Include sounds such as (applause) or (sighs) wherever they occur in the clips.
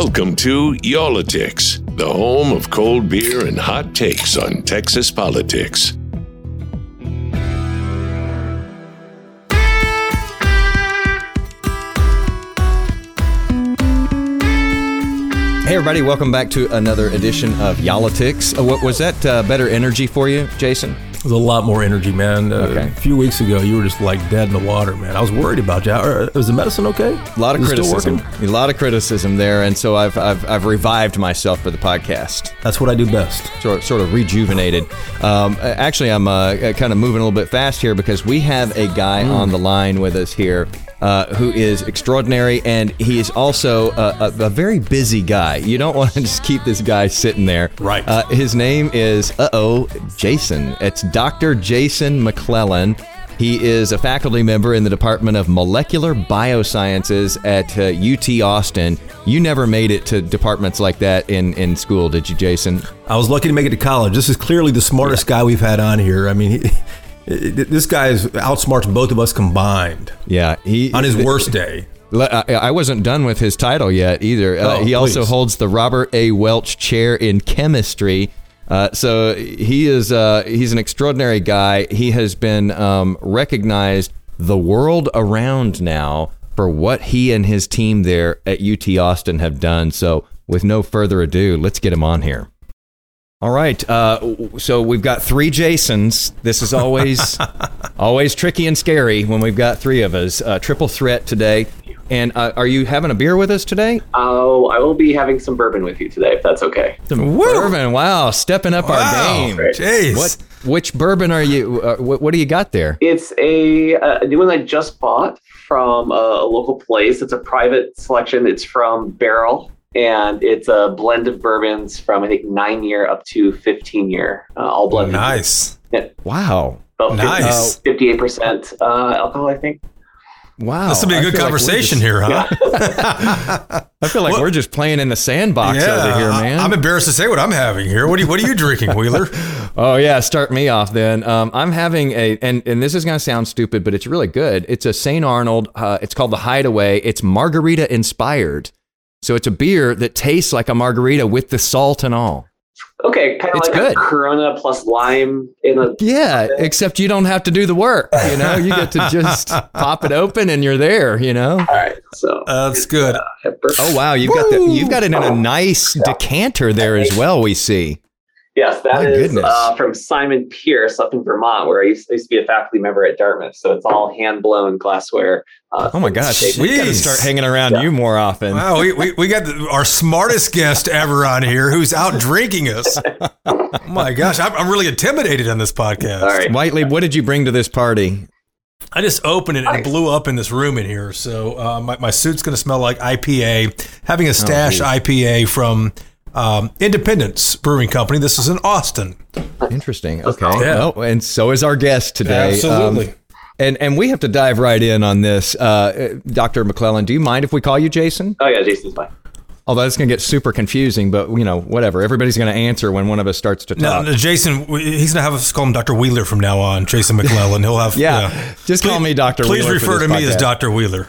Welcome to Y'all-itics, the home of cold beer and hot takes on Texas politics. Hey, everybody, welcome back to another edition of Y'all-itics. Uh, what, was that uh, better energy for you, Jason? It was a lot more energy, man. Uh, Okay. A few weeks ago, you were just like dead in the water, man. I was worried about you. Uh, Is the medicine okay? A lot of Is criticism. A lot of criticism there, and so I've, I've, I've revived myself for the podcast. That's what I do best. Sort, sort of rejuvenated. Um, actually, I'm uh, kind of moving a little bit fast here because we have a guy Mm. on the line with us here uh, who is extraordinary, and he is also a, a, a very busy guy. You don't want to (laughs) just keep this guy sitting there. Right. Uh, his name is, uh oh, Jason. It's Dr. Jason McClellan. He is a faculty member in the Department of Molecular Biosciences at uh, UT Austin. You never made it to departments like that in, in school, did you, Jason? I was lucky to make it to college. This is clearly the smartest guy we've had on here. I mean, he, this guy is, outsmarts both of us combined Yeah, he on his worst day. I I wasn't done with his title yet either. Uh, Oh, he also holds the Robert A. Welch Chair in Chemistry. Uh, so he is uh, he's an extraordinary guy. He has been um, recognized the world around now for what he and his team there at UT Austin have done. So with no further ado, let's get him on here. All right. Uh, so we've got three Jasons. This is always (laughs) always tricky and scary when we've got three of us. Uh, triple threat today. And uh, are you having a beer with us today? Oh, I will be having some bourbon with you today, if that's okay. Bourbon. Wow, stepping up our Wow. game. Jeez. What? Which bourbon are you? Uh, what, what do you got there? It's a, a new one I just bought from a, a local place. It's a private selection. It's from Barrel, and it's a blend of bourbons from I think nine year up to fifteen year, uh, all blended. Nice. Yeah. Wow. About Nice. Fifty-eight percent uh, alcohol, I think. Wow. This will be a good feel like conversation just- here, huh? (laughs) I feel like What- we're just playing in the sandbox over here, I- man. I'm embarrassed to say what I'm having here. What are you, what are you drinking, Wheeler? (laughs) Oh yeah, start me off then. Um, I'm having a, and and this is gonna sound stupid, but it's really good. It's a St. Arnold. Uh, it's called the Hideaway. It's margarita inspired. So it's a beer that tastes like a margarita with the salt and all. Okay, kind of It's like good. a Corona plus lime in a. Yeah, except you don't have to do the work. You know, you get to just (laughs) pop it open and you're there. You know. All right, so That's good. uh. Oh wow, you've got the you've got it in a nice decanter there as well. We see. Yes, that My is uh, from Simon Pierce up in Vermont, where I used, I used to be a faculty member at Dartmouth. So it's all hand blown glassware. Uh, Oh my gosh, we got to start hanging around you more often. Wow, we, we, we got the, our smartest guest ever on here who's out drinking us. (laughs) Oh my gosh, I'm, I'm really intimidated on this podcast. All right. Whiteley, what did you bring to this party? I just opened it and it blew up in this room in here. So uh, my, my suit's going to smell like IPA. Having a stash geez. IPA from um, Independence Brewing Company. This is in Austin. Interesting. Okay. Yeah. Oh, and so is our guest today. Um, and and we have to dive right in on this. Uh, Dr. McClellan, do you mind if we call you Jason? Oh yeah, Jason's fine. Although it's going to get super confusing, but you know, whatever. Everybody's going to answer when one of us starts to talk. no, Jason, he's going to have us call him Dr. Wheeler from now on. Jason McClellan. He'll have. (laughs) Yeah. Just call me Dr. Please Wheeler for refer this to me as. Dr. Wheeler.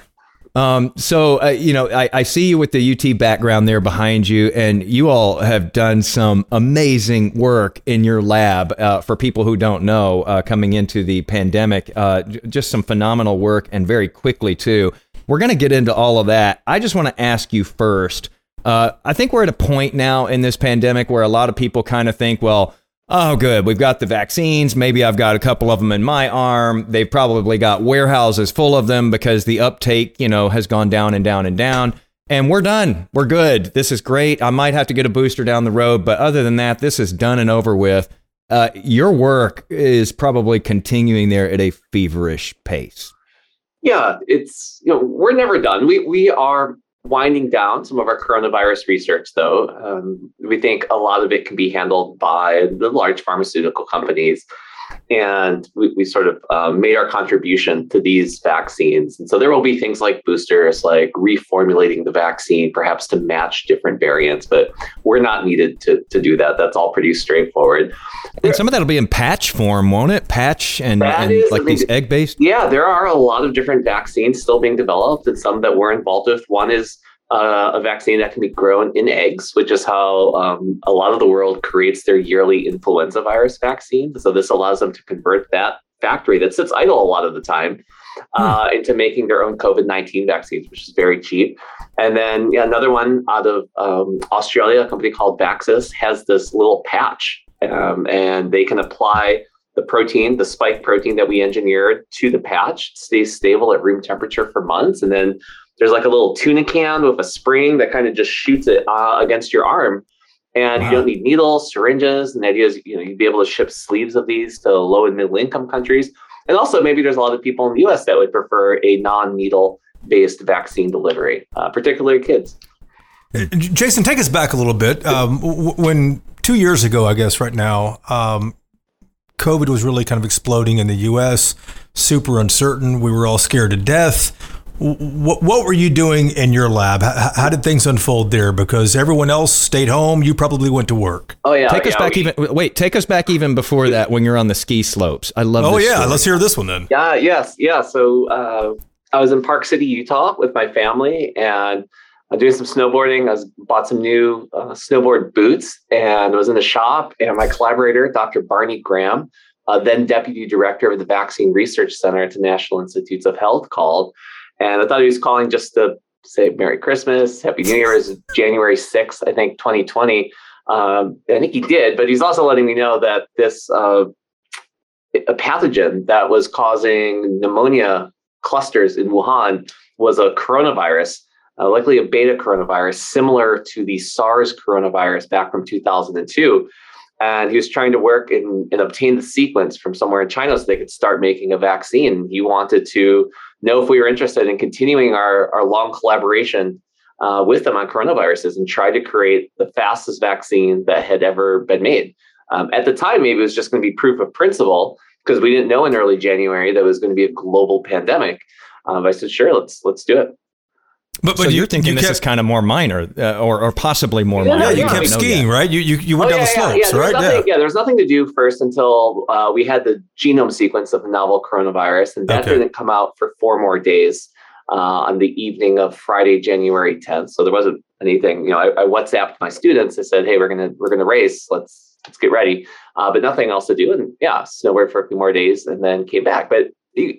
Um, so, uh, you know, I, I see you with the UT background there behind you, and you all have done some amazing work in your lab. Uh, for people who don't know, uh, coming into the pandemic, uh, j- just some phenomenal work and very quickly, too. We're going to get into all of that. I just want to ask you first. Uh, I think we're at a point now in this pandemic where a lot of people kind of think, well, Oh, good. We've got the vaccines. Maybe I've got a couple of them in my arm. They've probably got warehouses full of them because the uptake, you know, has gone down and down and down. And we're done. We're good. This is great. I might have to get a booster down the road, but other than that, this is done and over with. Uh, your work is probably continuing there at a feverish pace. Yeah, it's you know we're never done. We we are winding down some of our coronavirus research, though. Um, we think a lot of it can be handled by the large pharmaceutical companies. And we, we sort of um, made our contribution to these vaccines. And so there will be things like boosters, like reformulating the vaccine, perhaps to match different variants, but we're not needed to, to do that. That's all pretty straightforward. And some of that'll be in patch form, won't it? Patch and, and is, I like these egg based. Yeah, there are a lot of different vaccines still being developed and some that we're involved with. One is uh, a vaccine that can be grown in eggs, which is how um, a lot of the world creates their yearly influenza virus vaccine. So this allows them to convert that factory that sits idle a lot of the time uh, hmm. into making their own COVID 19 vaccines, which is very cheap. And then yeah, another one out of um, Australia, a company called Vaxxas, has this little patch, um, and they can apply the protein, the spike protein that we engineered to the patch, stays stable at room temperature for months. And then there's like a little tuna can with a spring that kind of just shoots it uh, against your arm. And wow. you don't need needles, syringes. And the idea is, you know, you'd be able to ship sleeves of these to low and middle income countries. And also, maybe there's a lot of people in the US that would prefer a non needle based vaccine delivery, uh, particularly kids. Jason, take us back a little bit. Um, when two years ago, I guess, right now, um, COVID was really kind of exploding in the US, super uncertain. We were all scared to death. What, what were you doing in your lab? How, how, did things unfold there? Because everyone else stayed home. You probably went to work. Oh yeah. Take yeah, us back we, even. Wait, take us back even before that when you're on the ski slopes. I love. Oh yeah, story. let's hear this one then. Yeah. Yes. Yeah. So uh, I was in Park City, Utah, with my family, and I was doing some snowboarding. I was bought some new uh, snowboard boots, and I was in the shop. And my collaborator, Dr. Barney Graham, uh, then deputy director of the Vaccine Research Center at the National Institutes of Health, called and I thought he was calling just to say Merry Christmas, Happy New Year. Is January 6th, I think, 2020. Um, I think he did, but he's also letting me know that this uh, a pathogen that was causing pneumonia clusters in Wuhan was a coronavirus, uh, likely a beta coronavirus, similar to the SARS coronavirus back from 2002 and he was trying to work and, and obtain the sequence from somewhere in China so they could start making a vaccine. He wanted to know if we were interested in continuing our, our long collaboration uh, with them on coronaviruses and try to create the fastest vaccine that had ever been made. Um, at the time, maybe it was just going to be proof of principle because we didn't know in early January that it was going to be a global pandemic. Um, I said, sure, let's let's do it. But, but so you, are thinking you this is kind of more minor, uh, or or possibly more yeah, minor. Yeah, you kept skiing, right? You you, you went oh, down yeah, the slopes, right? Nothing, yeah. yeah, there was nothing to do first until uh, we had the genome sequence of the novel coronavirus, and that okay. didn't come out for four more days uh, on the evening of Friday, January 10th. So there wasn't anything. You know, I, I WhatsApped my students. I said, "Hey, we're gonna we're gonna race. Let's let's get ready." Uh, but nothing else to do, and yeah, snowboard for a few more days, and then came back. But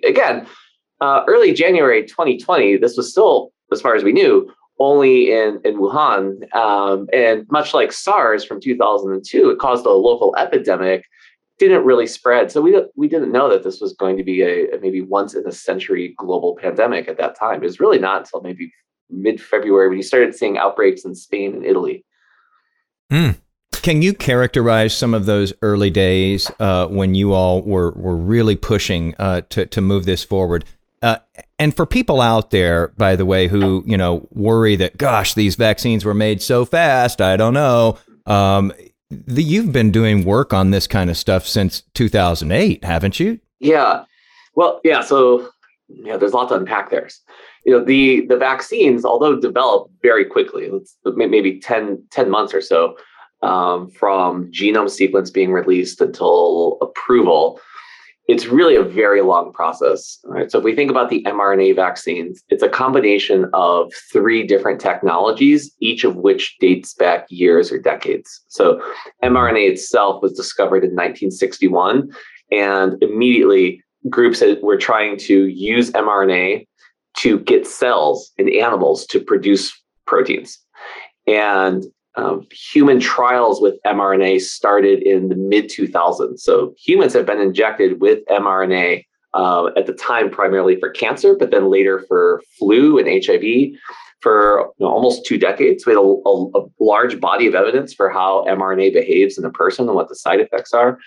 again, uh, early January 2020, this was still, as far as we knew, only in, in Wuhan. Um, and much like SARS from 2002, it caused a local epidemic, didn't really spread. So we, we didn't know that this was going to be a, a maybe once in a century global pandemic at that time. It was really not until maybe mid February when you started seeing outbreaks in Spain and Italy. Mm. Can you characterize some of those early days uh, when you all were, were really pushing uh, to, to move this forward? Uh, and for people out there, by the way, who you know worry that gosh, these vaccines were made so fast, I don't know. Um, the, you've been doing work on this kind of stuff since 2008, haven't you? Yeah. Well, yeah. So yeah, there's a lot to unpack there. You know, the the vaccines, although developed very quickly, maybe 10, 10 months or so um, from genome sequence being released until approval it's really a very long process. Right? So if we think about the mRNA vaccines, it's a combination of three different technologies, each of which dates back years or decades. So mRNA itself was discovered in 1961, and immediately groups were trying to use mRNA to get cells in animals to produce proteins. And um, human trials with mRNA started in the mid 2000s. So humans have been injected with mRNA uh, at the time primarily for cancer, but then later for flu and HIV for you know, almost two decades. We had a, a, a, large body of evidence for how mRNA behaves in a person and what the side effects are.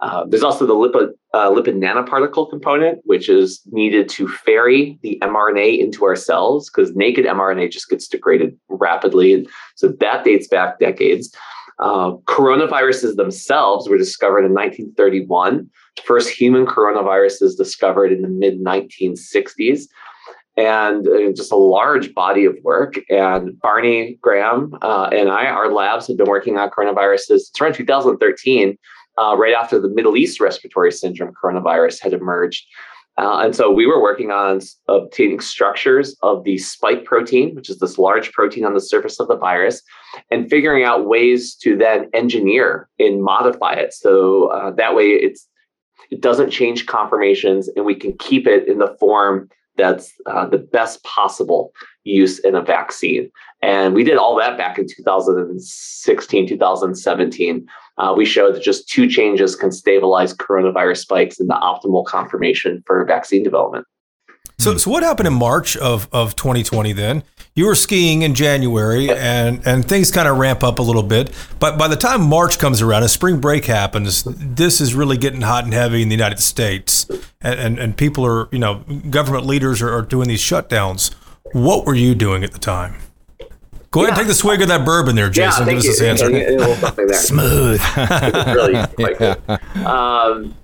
Uh, there's also the lipid, uh, lipid nanoparticle component, which is needed to ferry the mRNA into our cells because naked mRNA just gets degraded rapidly. And so that dates back decades. Uh, coronaviruses themselves were discovered in 1931. First human coronaviruses discovered in the mid 1960s. And uh, just a large body of work. And Barney Graham uh, and I, our labs have been working on coronaviruses since around 2013 uh, right after the Middle East respiratory syndrome coronavirus had emerged. Uh, and so we were working on obtaining structures of the spike protein, which is this large protein on the surface of the virus, and figuring out ways to then engineer and modify it. So uh, that way it's it doesn't change conformations and we can keep it in the form that's uh, the best possible use in a vaccine. And we did all that back in 2016, 2017. Uh, we showed that just two changes can stabilize coronavirus spikes in the optimal conformation for vaccine development. So, so what happened in March of, of 2020 then? You were skiing in January and, and things kind of ramp up a little bit. But by the time March comes around and spring break happens, this is really getting hot and heavy in the United States. And, and, and people are, you know, government leaders are, are doing these shutdowns. What were you doing at the time? Go ahead and take the swig of that bourbon there, Jason. Yeah, Give us you. this answer. And- and we'll. (laughs) Smooth. Really (laughs) quite good. Um,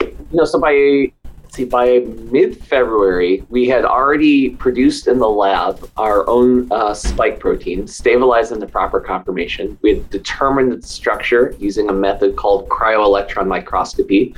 you know, so by let's see, by mid-February, we had already produced in the lab our own uh, spike protein, stabilized the proper conformation. We had determined its structure using a method called cryo-electron microscopy,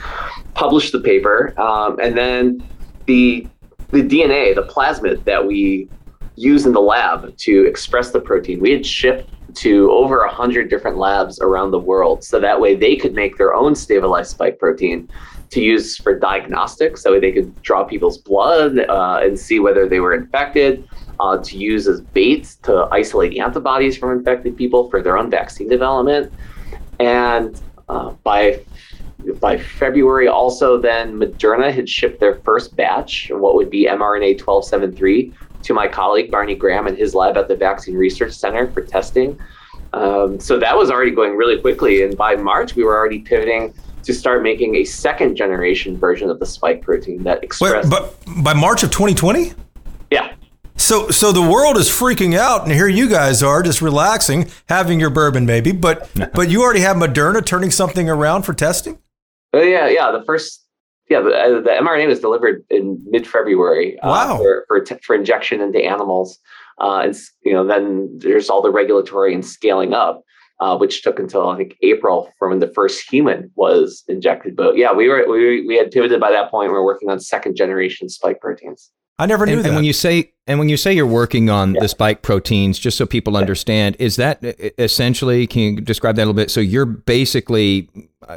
published the paper, um, and then the the DNA, the plasmid that we use in the lab to express the protein, we had shipped to over 100 different labs around the world. So that way they could make their own stabilized spike protein to use for diagnostics. So they could draw people's blood uh, and see whether they were infected, uh, to use as baits to isolate antibodies from infected people for their own vaccine development. And uh, by by February, also then Moderna had shipped their first batch, what would be mRNA 1273, to my colleague Barney Graham in his lab at the Vaccine Research Center for testing. Um, so that was already going really quickly. And by March, we were already pivoting to start making a second generation version of the spike protein that Wait, but by March of 2020? yeah. So, so the world is freaking out, and here you guys are just relaxing, having your bourbon, maybe. But, but you already have Moderna turning something around for testing. Oh, yeah, yeah. The first, yeah, the, uh, the mRNA was delivered in mid-February uh, Wow. for, for t- for injection into animals, uh, and you know then there's all the regulatory and scaling up, uh, which took until I think April from when the first human was injected. But yeah, we were we we had pivoted by that point. We're working on second generation spike proteins. I never knew And, that. and when you say and when you say you're working on Yeah. the spike proteins, just so people understand, is that essentially? Can you describe that a little bit? So you're basically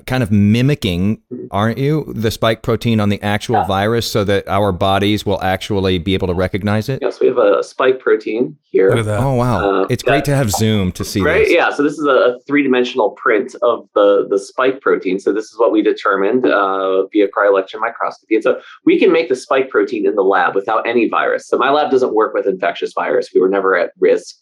kind of mimicking, aren't you, the spike protein on the actual Yeah. virus, so that our bodies will actually be able to recognize it. Yes, we have a spike protein here. Look at that. Oh wow, Uh, it's yeah. great to have Zoom to see Right. this. Yeah. So this is a three dimensional print of the the spike protein. So this is what we determined uh, via cryo-electron microscopy. And so we can make the spike protein in the lab without any virus. So my lab doesn't work with infectious virus. We were never at risk.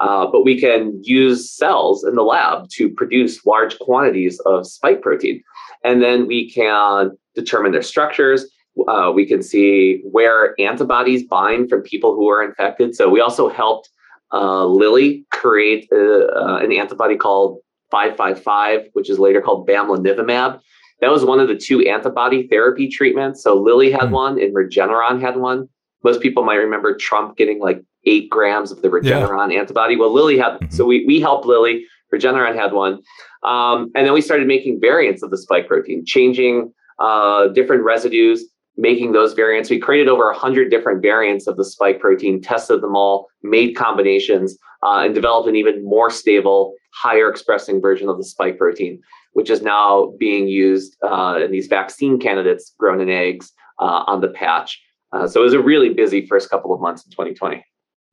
Uh, but we can use cells in the lab to produce large quantities of spike protein. And then we can determine their structures. Uh, we can see where antibodies bind from people who are infected. So we also helped uh, Lilly create uh, uh, an antibody called 555, which is later called bamlanivimab. That was one of the two antibody therapy treatments. So Lilly had Hmm. one and Regeneron had one. Most people might remember Trump getting like eight grams of the Regeneron antibody. Well, Lilly had, Mhm. so we, we helped Lilly. Regeneron had one. Um, and then we started making variants of the spike protein, changing uh, different residues, making those variants. We created over 100 different variants of the spike protein, tested them all, made combinations, uh, and developed an even more stable, higher expressing version of the spike protein, which is now being used uh, in these vaccine candidates grown in eggs uh, on the patch. Uh, so it was a really busy first couple of months in 2020.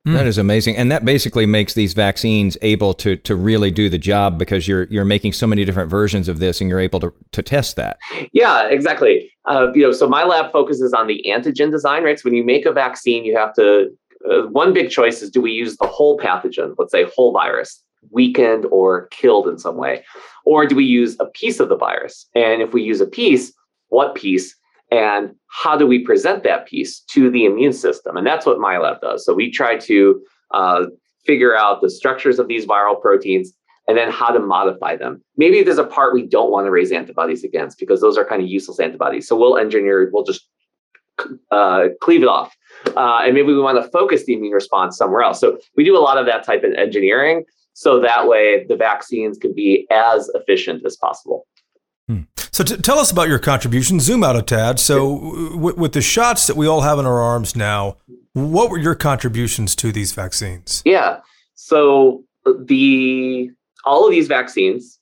That is amazing, and that basically makes these vaccines able to to really do the job because you're you're making so many different versions of this, and you're able to to test that. Yeah, exactly. Uh, you know, so my lab focuses on the antigen design, right? So when you make a vaccine, you have to. Uh, one big choice is: do we use the whole pathogen, let's say whole virus, weakened or killed in some way, or do we use a piece of the virus? And if we use a piece, what piece? And how do we present that piece to the immune system? And that's what my lab does. So we try to uh, figure out the structures of these viral proteins and then how to modify them. Maybe there's a part we don't want to raise antibodies against because those are kind of useless antibodies. So we'll engineer, we'll just uh, cleave it off. Uh, and maybe we want to focus the immune response somewhere else. So we do a lot of that type of engineering. So that way the vaccines can be as efficient as possible. So, t- tell us about your contribution. Zoom out a tad. So w- with the shots that we all have in our arms now, what were your contributions to these vaccines? Yeah. So the all of these vaccines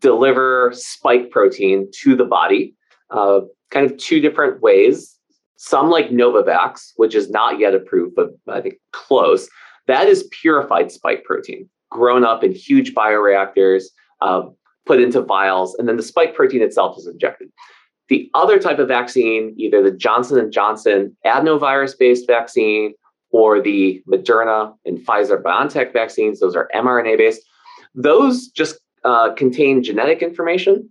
deliver spike protein to the body, uh, kind of two different ways. Some like Novavax, which is not yet approved, but I think close. That is purified spike protein, grown up in huge bioreactors, uh, put into vials, and then the spike protein itself is injected. The other type of vaccine, either the Johnson and Johnson adenovirus-based vaccine or the Moderna and Pfizer BioNTech vaccines, those are mRNA-based. Those just uh, contain genetic information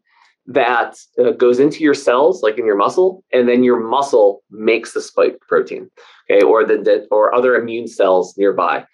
that uh, goes into your cells, like in your muscle, and then your muscle makes the spike protein, okay, or the or other immune cells nearby.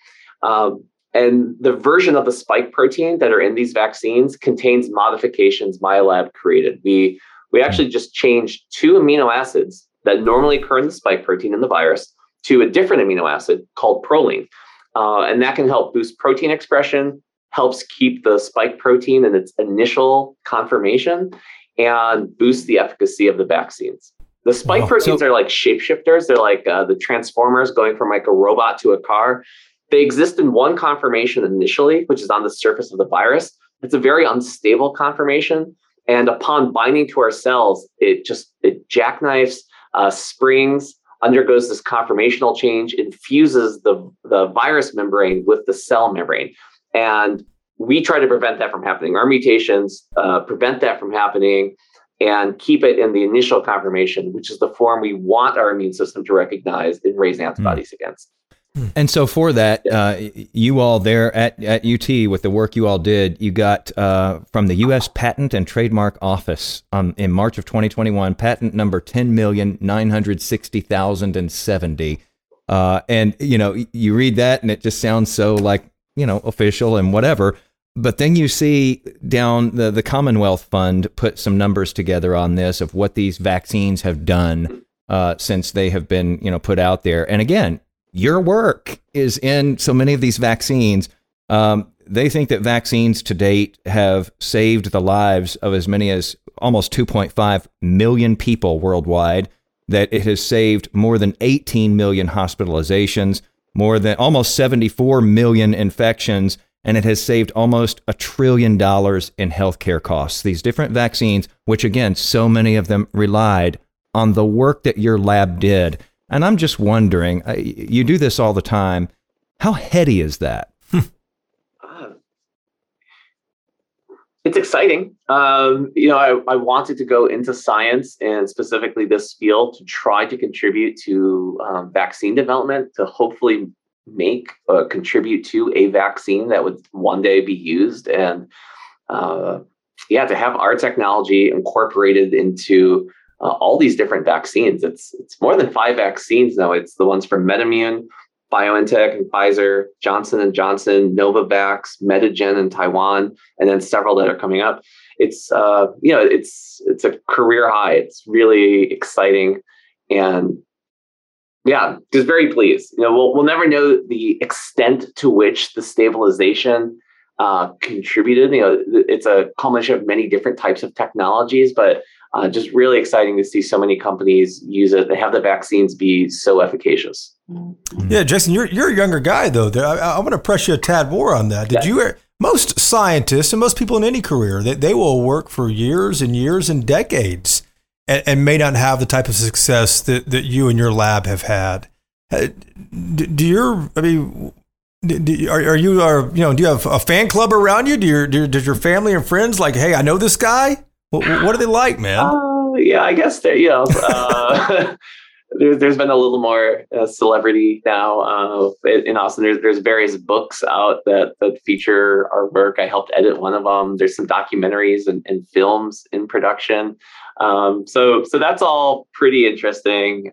Um, and the version of the spike protein that are in these vaccines contains modifications my lab created. We we actually just changed two amino acids that normally occur in the spike protein in the virus to a different amino acid called proline, uh, and that can help boost protein expression, helps keep the spike protein in its initial conformation and boost the efficacy of the vaccines. The spike proteins so, are like shapeshifters. They're like uh, the transformers going from like a robot to a car. They exist in one conformation initially, which is on the surface of the virus. It's a very unstable conformation. And upon binding to our cells, it just it jackknifes, uh, springs, undergoes this conformational change, infuses the, the virus membrane with the cell membrane. And we try to prevent that from happening. Our mutations uh, prevent that from happening and keep it in the initial conformation, which is the form we want our immune system to recognize and raise hmm. antibodies mm. against. And so for that, uh, you all there at, at UT with the work you all did, you got uh, from the U.S. Patent and Trademark Office um, in March of 2021, patent number 10,960,070. Uh, and, you know, you read that and it just sounds so like you know, official and whatever. But then you see down the, the Commonwealth Fund put some numbers together on this of what these vaccines have done uh, since they have been, you know, put out there. And again, your work is in so many of these vaccines. Um, they think that vaccines to date have saved the lives of as many as almost 2.5 million people worldwide, that it has saved more than 18 million hospitalizations, more than almost 74 million infections, and it has saved almost a trillion dollars in healthcare costs. These different vaccines, which again, so many of them relied on the work that your lab did. And I'm just wondering, uh, you do this all the time. How heady is that? (laughs) it's exciting. Um, you know, I, I wanted to go into science and specifically this field to try to contribute to um, vaccine development to hopefully make uh, contribute to a vaccine that would one day be used and uh, yeah to have our technology incorporated into uh, all these different vaccines it's it's more than five vaccines now it's the ones from metamune BioNTech and Pfizer, Johnson and Johnson, Novavax, Medigen in Taiwan, and then several that are coming up. It's uh, you know it's it's a career high. It's really exciting, and yeah, just very pleased. You know, we'll we'll never know the extent to which the stabilization uh, contributed. You know, it's a combination of many different types of technologies, but uh, just really exciting to see so many companies use it. They have the vaccines be so efficacious. Yeah, Jason, you're you're a younger guy though. I, I want to press you a tad more on that. Did yeah. you? Most scientists and most people in any career, they, they will work for years and years and decades, and, and may not have the type of success that, that you and your lab have had. Uh, do, do your, I mean, do, are, are you are you know do you have a fan club around you? Do your do, does your family and friends like, hey, I know this guy? What, what are they like, man? Uh, yeah, I guess they're you (laughs) know. Uh, (laughs) there, there's been a little more uh, celebrity now uh, in Austin. There's there's various books out that that feature our work. I helped edit one of them. There's some documentaries and, and films in production. Um, so so that's all pretty interesting.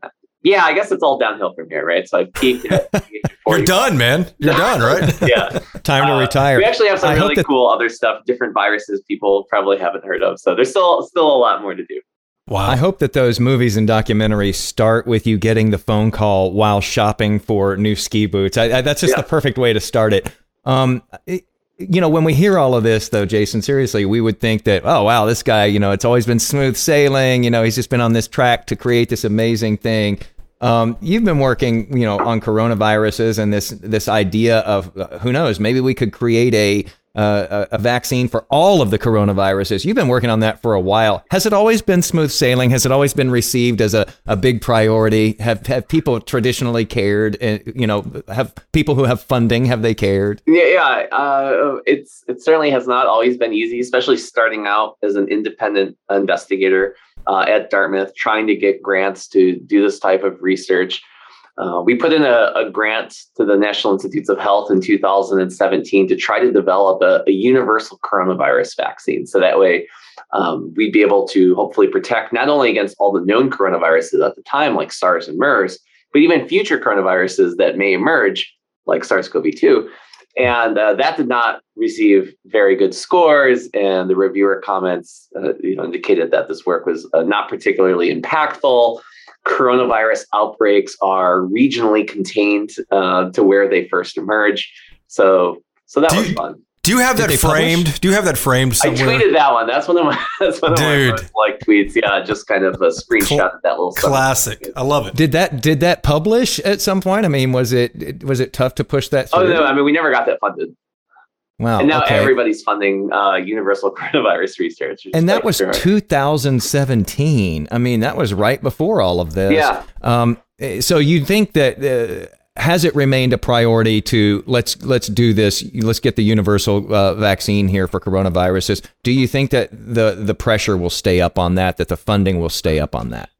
Yeah, I guess it's all downhill from here, right? So I peaked. (laughs) You're done, man. You're done, right? (laughs) yeah. (laughs) Time to uh, retire. We actually have some I really that- cool other stuff, different viruses people probably haven't heard of. So there's still still a lot more to do. Wow. I hope that those movies and documentaries start with you getting the phone call while shopping for new ski boots. I, I, that's just yeah. the perfect way to start it. Um, it, you know, when we hear all of this, though, Jason, seriously, we would think that, oh, wow, this guy, you know, it's always been smooth sailing. You know, he's just been on this track to create this amazing thing. Um, you've been working, you know, on coronaviruses and this this idea of uh, who knows, maybe we could create a uh, a, vaccine for all of the coronaviruses. You've been working on that for a while. Has it always been smooth sailing? Has it always been received as a, a big priority? Have have people traditionally cared? Uh, you know, have people who have funding have they cared? Yeah, yeah. Uh, it's it certainly has not always been easy, especially starting out as an independent investigator uh, at Dartmouth, trying to get grants to do this type of research. Uh, we put in a, a, grant to the National Institutes of Health in 2017 to try to develop a, a universal coronavirus vaccine. So that way, um, we'd be able to hopefully protect not only against all the known coronaviruses at the time, like SARS and MERS, but even future coronaviruses that may emerge, like SARS CoV 2. And uh, that did not receive very good scores, and the reviewer comments uh, you know, indicated that this work was uh, not particularly impactful coronavirus outbreaks are regionally contained uh, to where they first emerge. So, so that do was you, fun. Do you have Did that framed? Publish? Do you have that framed somewhere? I tweeted that one. That's one of my (laughs) that's one of Dude. my most like tweets. Yeah, just kind of a screenshot Cl- of that little classic. I love it. Did that did that publish at some point? I mean, was it was it tough to push that? Oh, through? Oh no, I mean we never got that funded. Wow. And now okay. everybody's funding uh, universal (laughs) coronavirus research. And that was 2017. I mean, that was right before all of this. Yeah. Um, so you think that uh, has it remained a priority to let's let's do this let's get the universal uh, vaccine here for coronaviruses do you think that the the pressure will stay up on that that the funding will stay up on that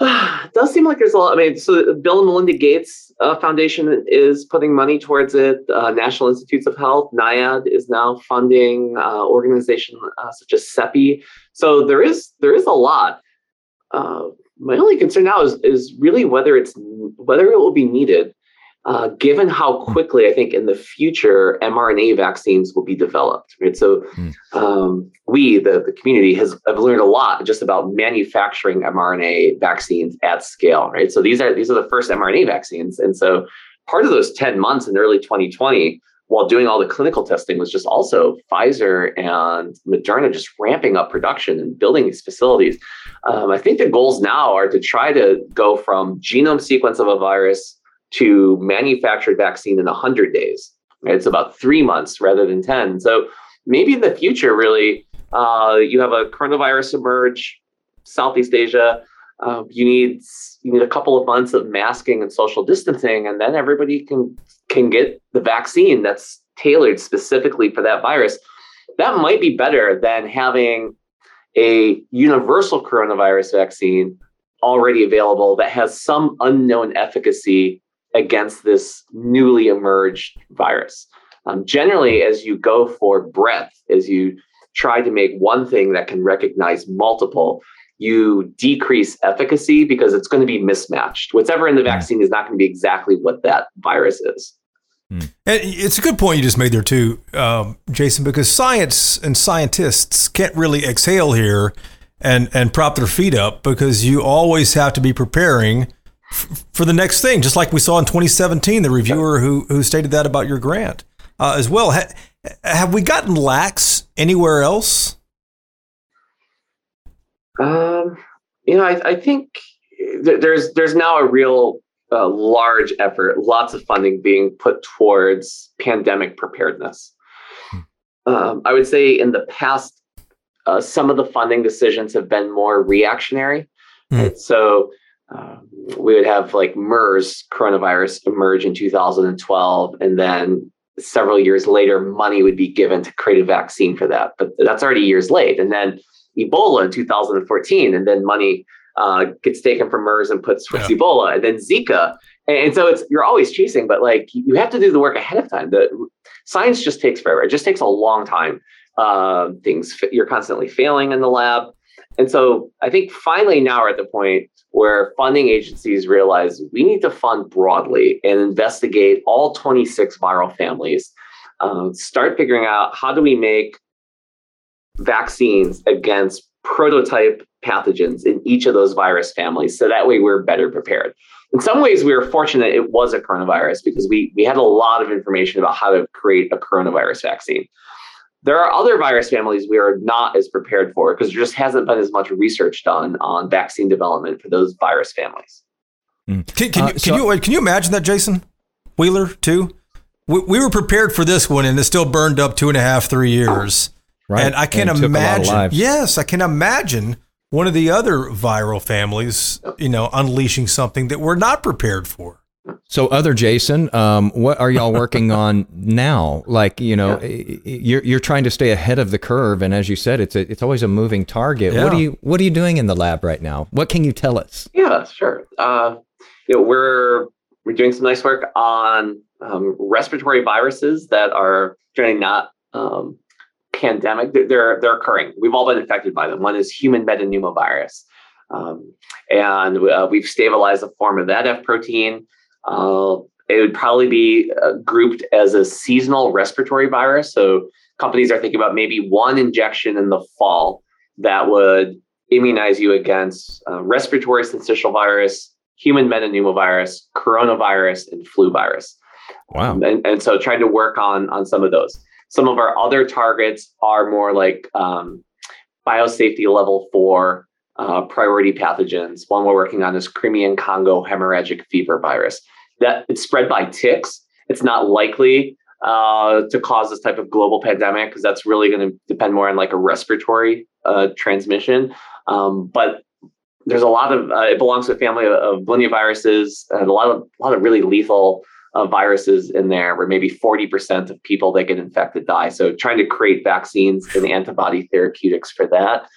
it (sighs) does seem like there's a lot. I mean, so Bill and Melinda Gates uh, Foundation is putting money towards it. Uh, National Institutes of Health, NIAID, is now funding uh, organization uh, such as CEPI. So there is there is a lot. My only concern now is is really whether it's whether it will be needed uh, given how quickly I think in the future mRNA vaccines will be developed. Right, so mm. um, we, the, the community, has have learned a lot just about manufacturing mRNA vaccines at scale. Right, so these are these are the first mRNA vaccines, and so part of those ten months in early 2020. While doing all the clinical testing was just also Pfizer and Moderna just ramping up production and building these facilities. Um, I think the goals now are to try to go from genome sequence of a virus to manufactured vaccine in 100 days. Right? It's about three months rather than 10. So maybe in the future, really, uh, you have a coronavirus emerge, Southeast Asia. Uh, you need you need a couple of months of masking and social distancing, and then everybody can can get the vaccine that's tailored specifically for that virus. That might be better than having a universal coronavirus vaccine already available that has some unknown efficacy against this newly emerged virus. Um, generally, as you go for breadth, as you try to make one thing that can recognize multiple, you decrease efficacy because it's going to be mismatched. Whatever in the vaccine is not going to be exactly what that virus is. It's a good point you just made there too, um, Jason, because science and scientists can't really exhale here and and prop their feet up because you always have to be preparing for the next thing, just like we saw in 2017, the reviewer who who stated that about your grant uh, as well. Ha, have we gotten lax anywhere else? Um, you know, I, I think there's there's now a real uh, large effort, lots of funding being put towards pandemic preparedness. Um, I would say in the past, uh, some of the funding decisions have been more reactionary. Mm. So um, we would have like MERS coronavirus emerge in 2012, and then several years later, money would be given to create a vaccine for that. But that's already years late. And then Ebola in 2014, and then money uh, gets taken from MERS and puts towards yeah. Ebola, and then Zika. And so it's you're always chasing, but like you have to do the work ahead of time. The science just takes forever. It just takes a long time. Uh, things you're constantly failing in the lab. And so I think finally now we're at the point where funding agencies realize we need to fund broadly and investigate all 26 viral families. Um, start figuring out how do we make vaccines against prototype pathogens in each of those virus families. So that way we're better prepared. In some ways, we were fortunate it was a coronavirus because we, we had a lot of information about how to create a coronavirus vaccine. There are other virus families we are not as prepared for because there just hasn't been as much research done on vaccine development for those virus families. Mm. Can, can, uh, you, so, can, you, can you imagine that, Jason Wheeler, too? We, we were prepared for this one and it still burned up two and a half, three years. Right. And I can not imagine. Yes, I can imagine one of the other viral families, you know, unleashing something that we're not prepared for. So, other Jason, um, what are y'all working (laughs) on now? Like, you know, yeah. you're you're trying to stay ahead of the curve, and as you said, it's a, it's always a moving target. Yeah. What are you What are you doing in the lab right now? What can you tell us? Yeah, sure. Uh, you know, we're we're doing some nice work on um, respiratory viruses that are generally not um, pandemic. They're they're occurring. We've all been infected by them. One is human metapneumovirus, um, and uh, we've stabilized the form of that F protein. Uh, it would probably be uh, grouped as a seasonal respiratory virus. So companies are thinking about maybe one injection in the fall that would immunize you against uh, respiratory syncytial virus, human metapneumovirus, coronavirus, and flu virus. Wow. Um, and, and so trying to work on on some of those. Some of our other targets are more like um, biosafety level four uh, priority pathogens. One we're working on is Crimean Congo hemorrhagic fever virus. That it's spread by ticks. It's not likely uh, to cause this type of global pandemic because that's really going to depend more on like a respiratory uh, transmission. Um, but there's a lot of uh, it belongs to a family of, of and a lot of a lot of really lethal uh, viruses in there where maybe 40% of people that get infected die. So trying to create vaccines and antibody therapeutics for that.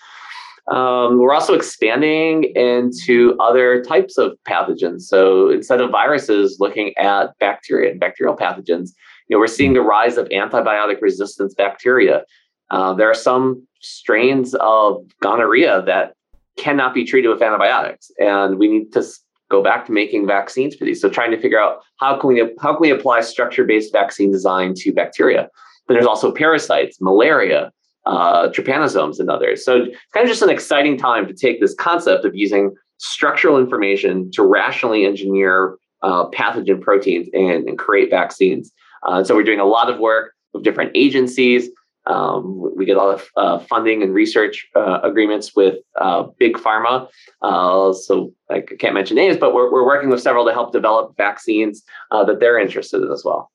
Um, we're also expanding into other types of pathogens. So instead of viruses, looking at bacteria and bacterial pathogens, you know, we're seeing the rise of antibiotic resistance bacteria. Uh, there are some strains of gonorrhea that cannot be treated with antibiotics, and we need to go back to making vaccines for these. So trying to figure out how can we how can we apply structure-based vaccine design to bacteria. But there's also parasites, malaria, uh, trypanosomes, and others. So it's kind of just an exciting time to take this concept of using structural information to rationally engineer uh, pathogen proteins and, and create vaccines. Uh, so we're doing a lot of work with different agencies. Um, we get a lot of uh, funding and research uh, agreements with uh, big pharma. Uh, so I can't mention names, but we're, we're working with several to help develop vaccines uh, that they're interested in as well.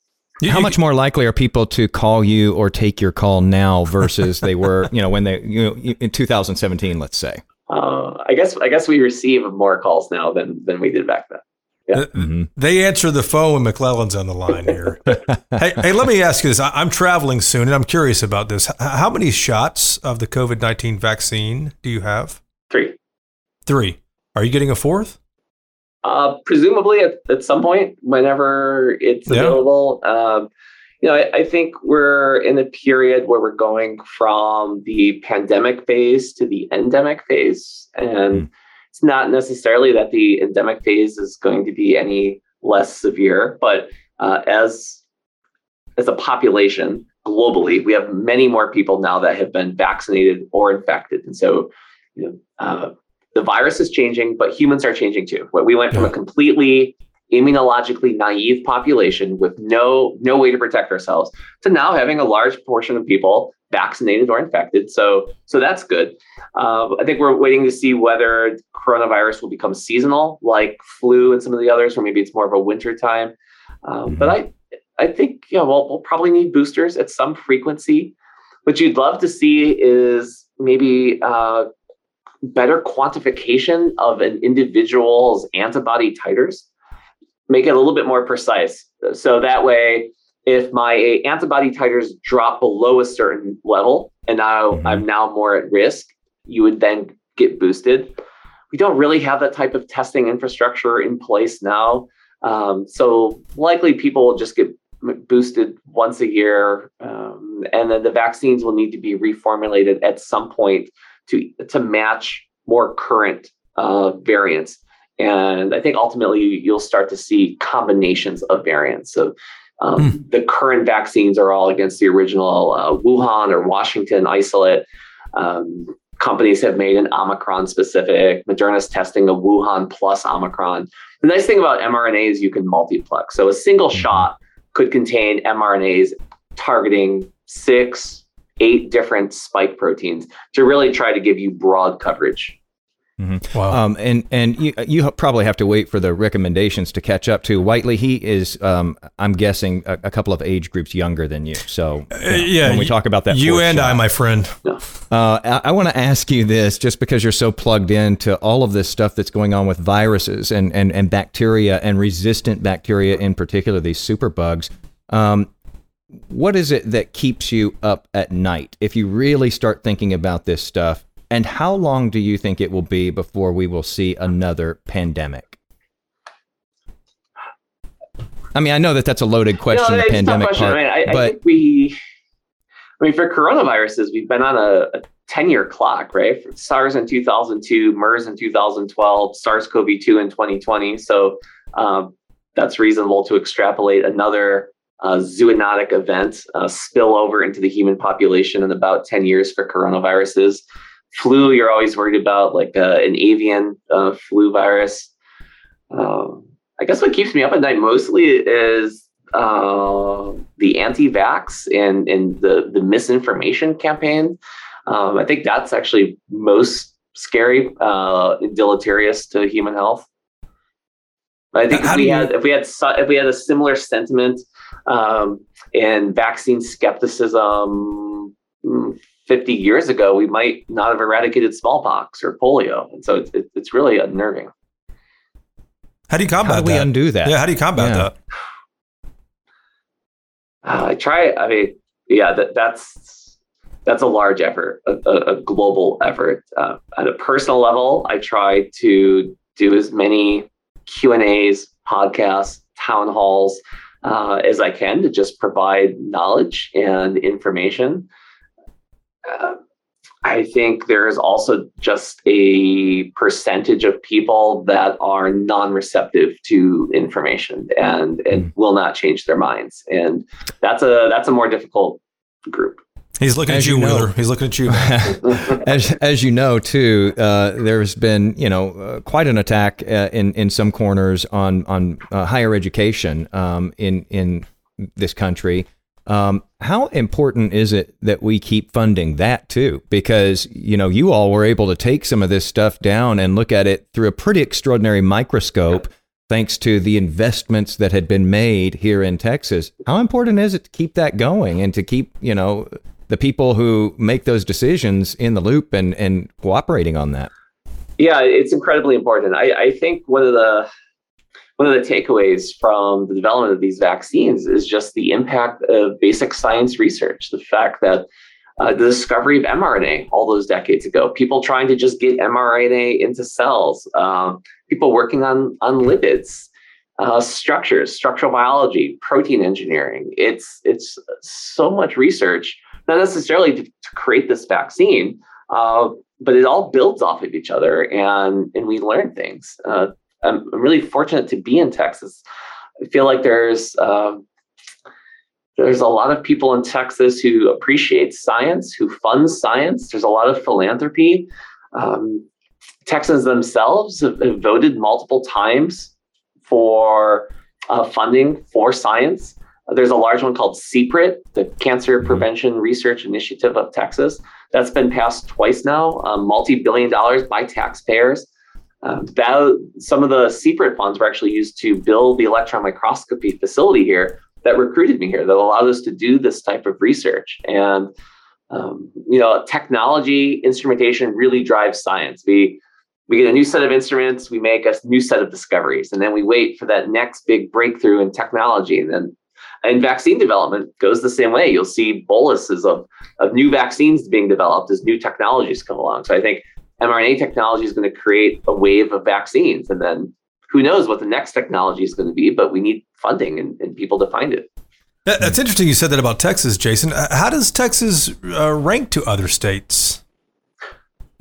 How much more likely are people to call you or take your call now versus they were, (laughs) you know, when they, you know, in 2017, let's say? Uh, I guess I guess we receive more calls now than than we did back then. Yeah. Mm-hmm. They answer the phone when McClellan's on the line here. (laughs) hey, hey, let me ask you this. I'm traveling soon and I'm curious about this. How many shots of the COVID 19 vaccine do you have? Three. Three. Are you getting a fourth? Uh, presumably at, at some point, whenever it's yeah. available. Um, you know, I, I, think we're in a period where we're going from the pandemic phase to the endemic phase. And mm it's not necessarily that the endemic phase is going to be any less severe, but uh, as as a population globally, we have many more people now that have been vaccinated or infected, and so you know, uh, the virus is changing, but humans are changing too. We went from a completely immunologically naive population with no no way to protect ourselves to now having a large portion of people vaccinated or infected. So so that's good. Uh, I think we're waiting to see whether coronavirus will become seasonal, like flu and some of the others, or maybe it's more of a winter time. Um. But I I think yeah, we'll, we'll probably need boosters at some frequency. What you'd love to see is maybe uh, better quantification of an individual's antibody titers make it a little bit more precise. So that way, if my antibody titers drop below a certain level and now mm-hmm. I'm now more at risk, you would then get boosted. We don't really have that type of testing infrastructure in place now. Um, so likely people will just get boosted once a year. Um, and then the vaccines will need to be reformulated at some point to, to match more current uh, variants. And I think ultimately you'll start to see combinations of variants. So um, mm. the current vaccines are all against the original uh, Wuhan or Washington isolate. Um, companies have made an Omicron specific. Moderna's testing a Wuhan plus Omicron. The nice thing about mRNA is you can multiplex. So a single mm-hmm. shot could contain mRNAs targeting six, eight different spike proteins to really try to give you broad coverage. Mm-hmm. Wow. Um, and and you you probably have to wait for the recommendations to catch up to Whiteley. He is, um, I'm guessing, a, a, couple of age groups younger than you. So uh, yeah, when we talk about that, you and shot, I, my friend. Uh, I, I want to ask you this, just because you're so plugged into all of this stuff that's going on with viruses and and and bacteria and resistant bacteria in particular, these superbugs. Um, what is it that keeps you up at night if you really start thinking about this stuff and how long do you think it will be before we will see another pandemic? I mean, I know that that's a loaded question, no, the pandemic question. part, I mean, I, but I think we, I mean, for coronaviruses, we've been on a, a 10-year clock, right? For SARS in 2002, MERS in 2012, SARS-CoV-2 in 2020. So um, that's reasonable to extrapolate another uh, zoonotic event uh, spill over into the human population in about 10 years for coronaviruses. Flu, you're always worried about like uh, an avian uh, flu virus. Um, I guess what keeps me up at night mostly is uh, the anti-vax and and the the misinformation campaign. Um, I think that's actually most scary, uh, deleterious to human health. I think if we had if we had if we had a similar sentiment um, and vaccine skepticism mm, 50 years ago, we might not have eradicated smallpox or polio. And so it's, it's really unnerving. How do you combat how do we that? undo that? Yeah, how do you combat yeah. that? Uh, I try. I mean, yeah, that, that's that's a large effort, a, a global effort. Uh, at a personal level, I try to do as many Q and A's, podcasts, town halls uh, as I can to just provide knowledge and information. Uh, I think there is also just a percentage of people that are non-receptive to information and and mm. will not change their minds, and that's a that's a more difficult group. He's looking as at you, you know, Wheeler. He's looking at you. (laughs) as as you know, too, uh, there's been you know uh, quite an attack uh, in in some corners on on uh, higher education um, in in this country. Um, how important is it that we keep funding that too? Because you know, you all were able to take some of this stuff down and look at it through a pretty extraordinary microscope, thanks to the investments that had been made here in Texas. How important is it to keep that going and to keep you know the people who make those decisions in the loop and and cooperating on that? Yeah, it's incredibly important. I, I think one of the one of the takeaways from the development of these vaccines is just the impact of basic science research. The fact that uh, the discovery of mRNA all those decades ago, people trying to just get mRNA into cells, um, people working on on lipids, uh, structures, structural biology, protein engineering. It's it's so much research, not necessarily to, to create this vaccine, uh, but it all builds off of each other, and and we learn things. Uh, I'm really fortunate to be in Texas. I feel like there's um, there's a lot of people in Texas who appreciate science, who fund science. There's a lot of philanthropy. Um, Texans themselves have, have, voted multiple times for uh, funding for science. There's a large one called CPRIT, the Cancer mm-hmm. Prevention Research Initiative of Texas. That's been passed twice now, um, multi billion dollars by taxpayers um, that some of the CPRIT funds were actually used to build the electron microscopy facility here that recruited me here, that allowed us to do this type of research. And um, you know, technology, instrumentation really drives science. We we get a new set of instruments, we make a new set of discoveries, and then we wait for that next big breakthrough in technology. And then and vaccine development goes the same way. You'll see boluses of, of new vaccines being developed as new technologies come along. So I think mRNA technology is going to create a wave of vaccines. And then who knows what the next technology is going to be, but we need funding and, and people to find it. That's interesting you said that about Texas, Jason. Uh, how does Texas uh, rank to other states?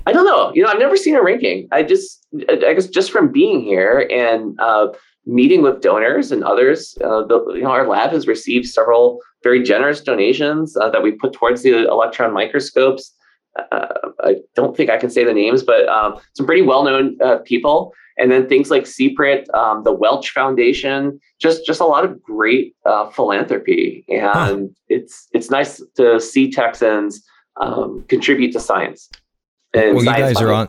I don't know. You know, I've never seen a ranking. I just, I guess, just from being here and uh, meeting with donors and others, uh, the, you know, our lab has received several very generous donations uh, that we put towards the electron microscopes uh, I don't think I can say the names, but um, some pretty well-known uh, people. And then things like CPRIT, um, the Welch Foundation, just just a lot of great uh, philanthropy, and huh. it's it's nice to see Texans um, contribute to science. And well, science you guys funding. are on.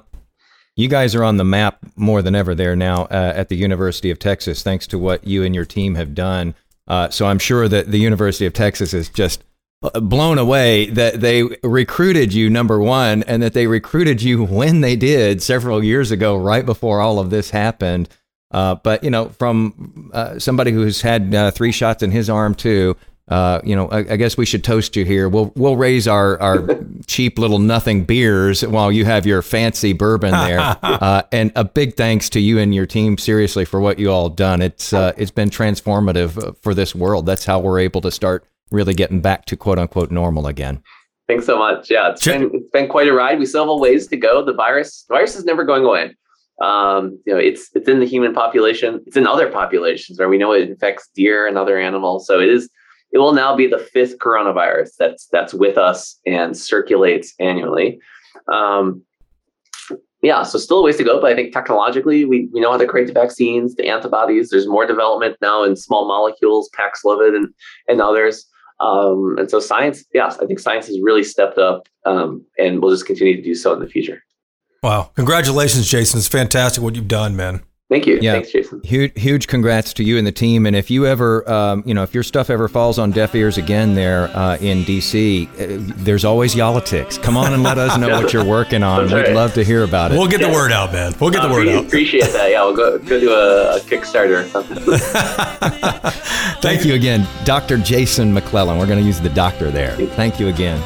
You guys are on the map more than ever there now uh, at the University of Texas, thanks to what you and your team have done. Uh, so I'm sure that the University of Texas is just blown away that they recruited you number one and that they recruited you when they did several years ago right before all of this happened. Uh, but you know from uh, somebody who's had uh, three shots in his arm too uh, you know I, I, guess we should toast you here. We'll we'll raise our, our (laughs) cheap little nothing beers while you have your fancy bourbon there. (laughs) Uh, and a big thanks to you and your team seriously for what you all done. It's it's been transformative for this world. That's how we're able to start really getting back to quote unquote normal again. Thanks so much. Yeah, it's been it's been quite a ride. We still have a ways to go. The virus the virus is never going away. Um, you know, it's it's in the human population. It's in other populations where we know it infects deer and other animals. So it is. It will now be the fifth coronavirus that's that's with us and circulates annually. Um, yeah, so still a ways to go, but I think technologically we, we know how to create the vaccines, the antibodies. There's more development now in small molecules, Paxlovid and and others. Um, and so science, yes, I think science has really stepped up um, and will just continue to do so in the future. Wow. Congratulations, Jason. It's fantastic what you've done, man. Thank you. Yeah. Thanks, Jason. Huge, huge congrats to you and the team. And if you ever, um, you know, if your stuff ever falls on deaf ears again there uh, in DC, uh, there's always Y'all-itics. Come on and let us know what you're working on. We'd right. love to hear about it. We'll get the word out, man. We'll get uh, the word out. Appreciate that. Yeah, we'll go, go do a, a Kickstarter or something. (laughs) Thank you again, Dr. Jason McLellan. We're going to use the doctor there. Thank you again.